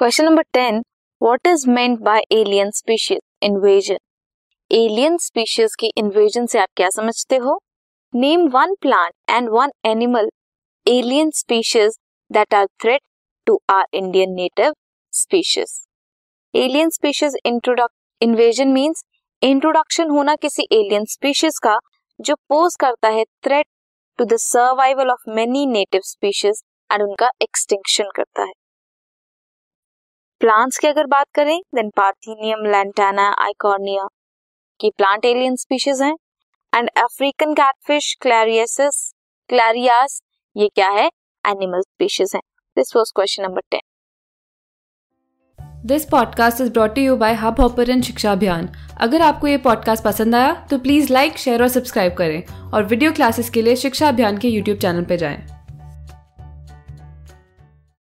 Question number ten what is meant by alien species invasion alien species की invasion से आप क्या समझते हो? Name one plant and one animal alien species that are threat to our Indian native species alien species invasion means introduction होना किसी alien species का, जो पोज करता है threat to the survival of many native species and उनका extinction करता है। Plants की अगर बात करें देन पार्थीनियम लैंटाना आइकॉर्निया की प्लांट एलियन स्पीशीज हैं। And African catfish clarias clarias ये क्या है? एनिमल स्पीशीज हैं। This was question number ten this podcast is brought you by Hubhopper शिक्षा अभियान अगर आपको ये पॉडकास्ट पसंद आया तो प्लीज़ लाइक शेयर और सब्सक्राइब करें। और वीडियो क्लासेस के लिए शिक्षा अभियान के यूट्यूब चैनल पर जाएँ।